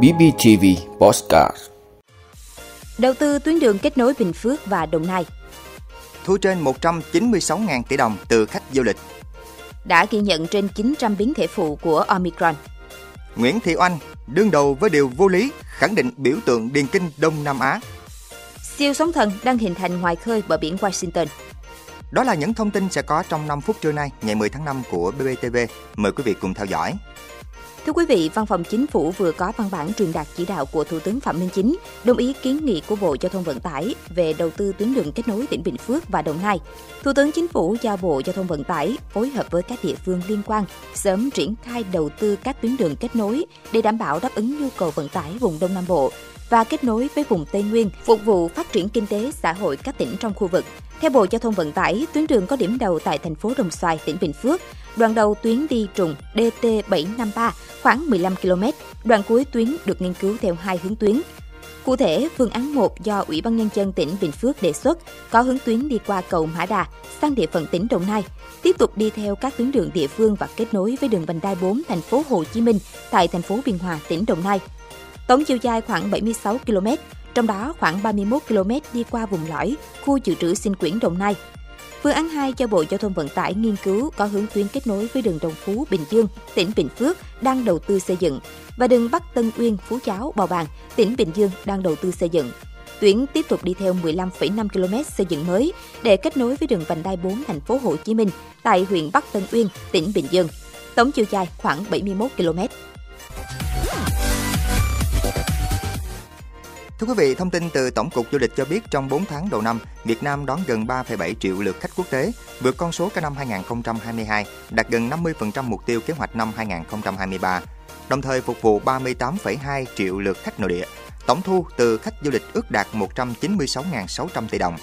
BBTV Postcard Đầu tư tuyến đường kết nối Bình Phước và Đồng Nai thu trên 196.000 tỷ đồng từ khách du lịch. Đã ghi nhận trên 900 biến thể phụ của Omicron. Nguyễn Thị Oanh đương đầu với điều vô lý, khẳng định biểu tượng điền kinh Đông Nam Á. Siêu sóng thần đang hình thành ngoài khơi bờ biển Washington. Đó là những thông tin sẽ có trong 5 phút trưa nay, ngày 10 tháng 5 của BBTV. Mời quý vị cùng theo dõi. Thưa quý vị, Văn phòng Chính phủ vừa có văn bản truyền đạt chỉ đạo của Thủ tướng Phạm Minh Chính, đồng ý kiến nghị của Bộ Giao thông Vận tải về đầu tư tuyến đường kết nối tỉnh Bình Phước và Đồng Nai. Thủ tướng Chính phủ giao Bộ Giao thông Vận tải phối hợp với các địa phương liên quan sớm triển khai đầu tư các tuyến đường kết nối để đảm bảo đáp ứng nhu cầu vận tải vùng Đông Nam Bộ và kết nối với vùng Tây Nguyên, phục vụ phát triển kinh tế xã hội các tỉnh trong khu vực. Theo Bộ Giao thông Vận tải, tuyến đường có điểm đầu tại thành phố Đồng Xoài, tỉnh Bình Phước. Đoạn đầu tuyến đi trùng DT753 khoảng 15 km, đoạn cuối tuyến được nghiên cứu theo hai hướng tuyến. Cụ thể, phương án 1 do Ủy ban Nhân dân tỉnh Bình Phước đề xuất có hướng tuyến đi qua cầu Mã Đà sang địa phận tỉnh Đồng Nai, tiếp tục đi theo các tuyến đường địa phương và kết nối với đường vành đai 4 thành phố Hồ Chí Minh tại thành phố Biên Hòa, tỉnh Đồng Nai. Tổng chiều dài khoảng 76 km, trong đó khoảng 31 km đi qua vùng lõi, khu dự trữ sinh quyển Đồng Nai. Phương án 2 cho Bộ Giao thông Vận tải nghiên cứu có hướng tuyến kết nối với đường Đồng Phú, Bình Dương, tỉnh Bình Phước đang đầu tư xây dựng và đường Bắc Tân Uyên, Phú Cháo, Bào Bàng, tỉnh Bình Dương đang đầu tư xây dựng. Tuyến tiếp tục đi theo 15,5 km xây dựng mới để kết nối với đường vành đai 4 thành phố Hồ Chí Minh tại huyện Bắc Tân Uyên, tỉnh Bình Dương. Tổng chiều dài khoảng 71 km. Thưa quý vị, thông tin từ Tổng cục Du lịch cho biết trong 4 tháng đầu năm, Việt Nam đón gần 3,7 triệu lượt khách quốc tế, vượt con số cả năm 2022, đạt gần 50% mục tiêu kế hoạch năm 2023, đồng thời phục vụ 38,2 triệu lượt khách nội địa. Tổng thu từ khách du lịch ước đạt 196.600 tỷ đồng.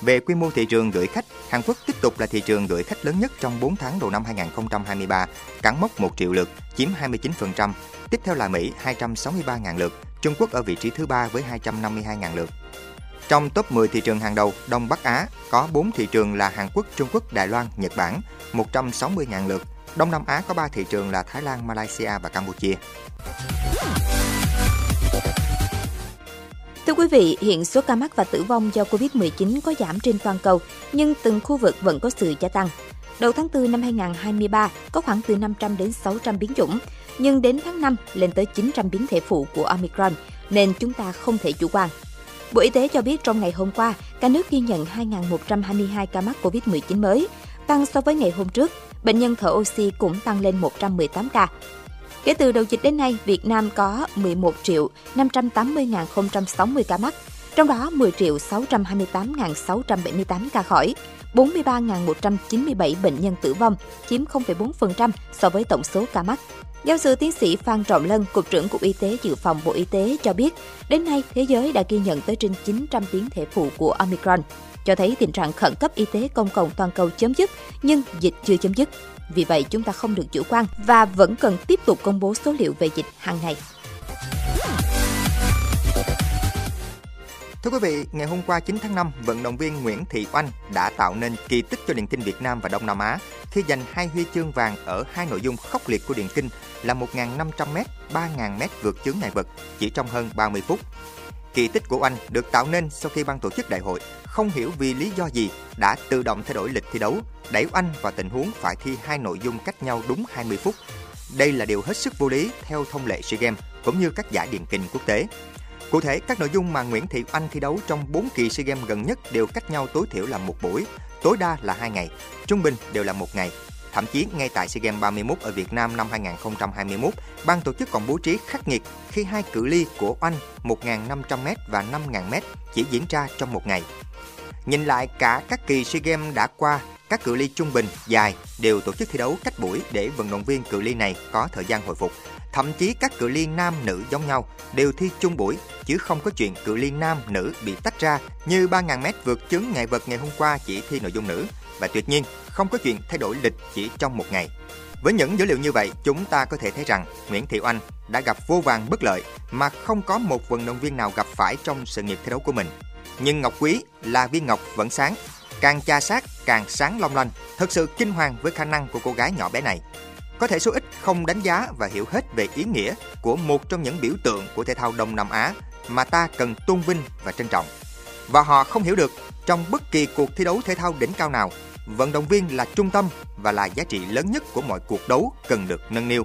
Về quy mô thị trường gửi khách, Hàn Quốc tiếp tục là thị trường gửi khách lớn nhất trong 4 tháng đầu năm 2023, cán mốc 1 triệu lượt, chiếm 29%. Tiếp theo là Mỹ 263.000 lượt, Trung Quốc ở vị trí thứ ba với 252.000 lượt. Trong top 10 thị trường hàng đầu Đông Bắc Á có 4 thị trường là Hàn Quốc, Trung Quốc, Đài Loan, Nhật Bản, 160.000 lượt. Đông Nam Á có 3 thị trường là Thái Lan, Malaysia và Campuchia. Thưa quý vị, hiện số ca mắc và tử vong do Covid-19 có giảm trên toàn cầu, nhưng từng khu vực vẫn có sự gia tăng. Đầu tháng 4 năm 2023 có khoảng từ 500 đến 600 biến chủng, nhưng đến tháng 5 lên tới 900 biến thể phụ của Omicron, nên chúng ta không thể chủ quan. Bộ Y tế cho biết trong ngày hôm qua, cả nước ghi nhận 2.122 ca mắc COVID-19 mới, tăng so với ngày hôm trước. Bệnh nhân thở oxy cũng tăng lên 118 ca. Kể từ đầu dịch đến nay, Việt Nam có 11 triệu 580.060 ca mắc, trong đó 10 triệu 628.678 ca khỏi, 43.197 bệnh nhân tử vong, chiếm 0,4% so với tổng số ca mắc. Giáo sư tiến sĩ Phan Trọng Lân, Cục trưởng Cục Y tế Dự phòng Bộ Y tế cho biết, đến nay thế giới đã ghi nhận tới trên 900 biến thể phụ của Omicron, cho thấy tình trạng khẩn cấp y tế công cộng toàn cầu chấm dứt, nhưng dịch chưa chấm dứt. Vì vậy, chúng ta không được chủ quan và vẫn cần tiếp tục công bố số liệu về dịch hàng ngày. Thưa quý vị, ngày hôm qua 9 tháng 5, vận động viên Nguyễn Thị Oanh đã tạo nên kỳ tích cho điền kinh Việt Nam và Đông Nam Á khi giành hai huy chương vàng ở hai nội dung khốc liệt của điền kinh là 1.500m, 3.000m vượt chướng ngại vật chỉ trong hơn 30 phút. Kỳ tích của Oanh được tạo nên sau khi ban tổ chức đại hội không hiểu vì lý do gì đã tự động thay đổi lịch thi đấu, đẩy Oanh vào tình huống phải thi hai nội dung cách nhau đúng 20 phút. Đây là điều hết sức vô lý theo thông lệ SEA Games cũng như các giải điền kinh quốc tế. Cụ thể, các nội dung mà Nguyễn Thị Oanh thi đấu trong 4 kỳ SEA Games gần nhất đều cách nhau tối thiểu là một buổi, tối đa là 2 ngày, trung bình đều là một ngày. Thậm chí ngay tại SEA Games 31 ở Việt Nam năm 2021, ban tổ chức còn bố trí khắc nghiệt khi hai cự ly của Oanh 1.500m và 5.000m chỉ diễn ra trong một ngày. Nhìn lại cả các kỳ SEA Games đã qua, các cự ly trung bình, dài đều tổ chức thi đấu cách buổi để vận động viên cự ly này có thời gian hồi phục. Thậm chí các cự ly nam nữ giống nhau đều thi chung buổi chứ không có chuyện cự ly nam nữ bị tách ra như 3.000m vượt chướng ngại vật ngày hôm qua chỉ thi nội dung nữ và tuyệt nhiên không có chuyện thay đổi lịch chỉ trong một ngày. Với những dữ liệu như vậy, chúng ta có thể thấy rằng Nguyễn Thị Oanh đã gặp vô vàng bất lợi mà không có một vận động viên nào gặp phải trong sự nghiệp thi đấu của mình. Nhưng Ngọc Quý là viên ngọc vẫn sáng, càng tra sát càng sáng long lanh, thật sự kinh hoàng với khả năng của cô gái nhỏ bé này. Có thể số ít không đánh giá và hiểu hết về ý nghĩa của một trong những biểu tượng của thể thao Đông Nam Á mà ta cần tôn vinh và trân trọng. Và họ không hiểu được trong bất kỳ cuộc thi đấu thể thao đỉnh cao nào, vận động viên là trung tâm và là giá trị lớn nhất của mọi cuộc đấu cần được nâng niu.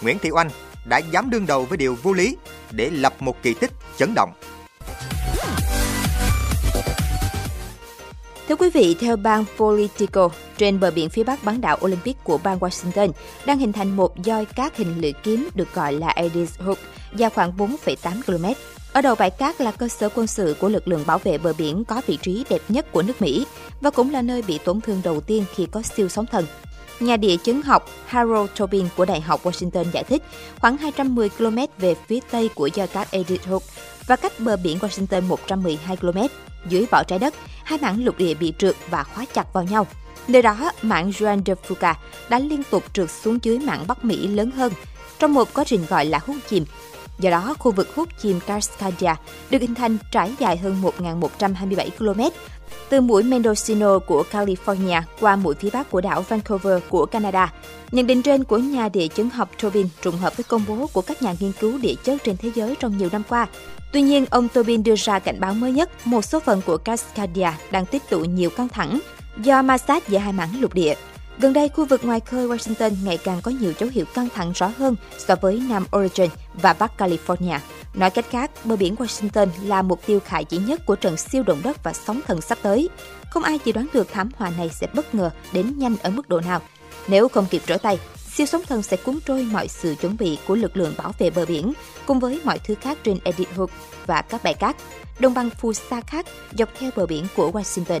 Nguyễn Thị Oanh đã dám đương đầu với điều vô lý để lập một kỳ tích chấn động. Thưa quý vị, theo bang Politico, trên bờ biển phía bắc bán đảo Olympic của bang Washington đang hình thành một doi cát hình lưỡi kiếm được gọi là Edith Hook, dài khoảng 4,8 km. Ở đầu bãi cát là cơ sở quân sự của lực lượng bảo vệ bờ biển có vị trí đẹp nhất của nước Mỹ và cũng là nơi bị tổn thương đầu tiên khi có siêu sóng thần. Nhà địa chứng học Harold Tobin của Đại học Washington giải thích, khoảng 210 km về phía tây của doi cát Edith Hook và cách bờ biển Washington 112 km. Dưới vỏ trái đất, hai mảng lục địa bị trượt và khóa chặt vào nhau. Nơi đó, mảng Juan de Fuca đã liên tục trượt xuống dưới mảng Bắc Mỹ lớn hơn, trong một quá trình gọi là hút chìm. Do đó, khu vực hút chìm Cascadia được hình thành trải dài hơn 1.127 km, từ mũi Mendocino của California qua mũi phía bắc của đảo Vancouver của Canada. Nhận định trên của nhà địa chấn học Tobin trùng hợp với công bố của các nhà nghiên cứu địa chất trên thế giới trong nhiều năm qua. Tuy nhiên, ông Tobin đưa ra cảnh báo mới nhất, một số phần của Cascadia đang tích tụ nhiều căng thẳng do ma sát giữa hai mảng lục địa. Gần đây, khu vực ngoài khơi Washington ngày càng có nhiều dấu hiệu căng thẳng rõ hơn so với Nam Oregon và Bắc California. Nói cách khác, bờ biển Washington là mục tiêu khả dĩ nhất của trận siêu động đất và sóng thần sắp tới. Không ai dự đoán được thảm họa này sẽ bất ngờ đến nhanh ở mức độ nào. Nếu không kịp trở tay, siêu sóng thần sẽ cuốn trôi mọi sự chuẩn bị của lực lượng bảo vệ bờ biển cùng với mọi thứ khác trên Edith Hook và các bãi cát, đồng bằng phù sa khác dọc theo bờ biển của Washington.